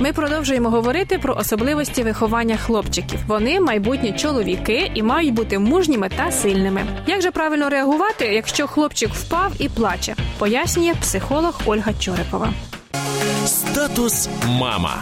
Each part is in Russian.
Ми продовжуємо говорити про особливості виховання хлопчиків. Вони майбутні чоловіки і мають бути мужніми та сильними. Як же правильно реагувати, якщо хлопчик впав і плаче? Пояснює психолог Ольга Чорикова. Статус мама.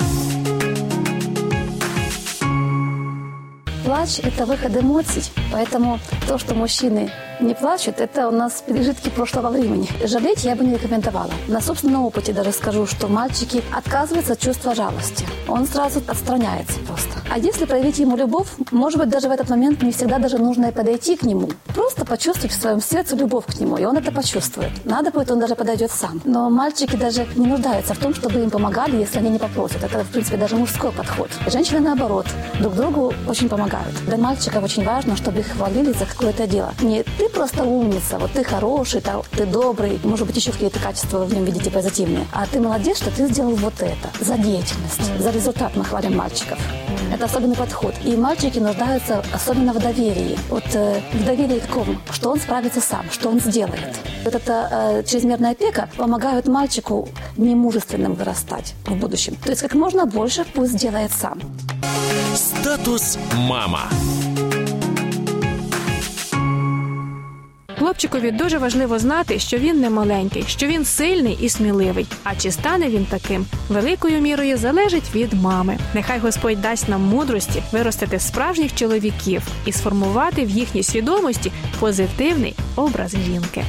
Плач – это выход эмоций, поэтому то, что мужчины не плачут, это у нас пережитки прошлого времени. Жалеть я бы не рекомендовала. На собственном опыте даже скажу, что мальчики отказываются от чувства жалости. Он сразу отстраняется просто. А если проявить ему любовь, может быть, даже в этот момент не всегда даже нужно и подойти к нему. Просто почувствовать в своем сердце любовь к нему, и он это почувствует. Надо будет, он даже подойдет сам. Но мальчики даже не нуждаются в том, чтобы им помогали, если они не попросят. Это, в принципе, даже мужской подход. Женщины, наоборот, друг другу очень помогают. Для мальчиков очень важно, чтобы их хвалили за какое-то дело. Не ты просто умница, вот ты хороший, ты добрый, может быть, еще какие-то качества в нем видите позитивные. А ты молодец, что ты сделал вот это. За деятельность, за результат мы хвалим мальчиков. Это особенный подход. И мальчики нуждаются особенно в доверии. Вот э, в доверии каком? Что он справится сам, что он сделает. Вот эта э, чрезмерная опека помогает мальчику немужественным вырастать в будущем. То есть как можно больше пусть делает сам. Статус мама. Хлопчикові дуже важливо знати, що він не маленький, що він сильний і сміливий. А чи стане він таким, великою мірою залежить від мами. Нехай Господь дасть нам мудрості виростити справжніх чоловіків і сформувати в їхній свідомості позитивний образ жінки.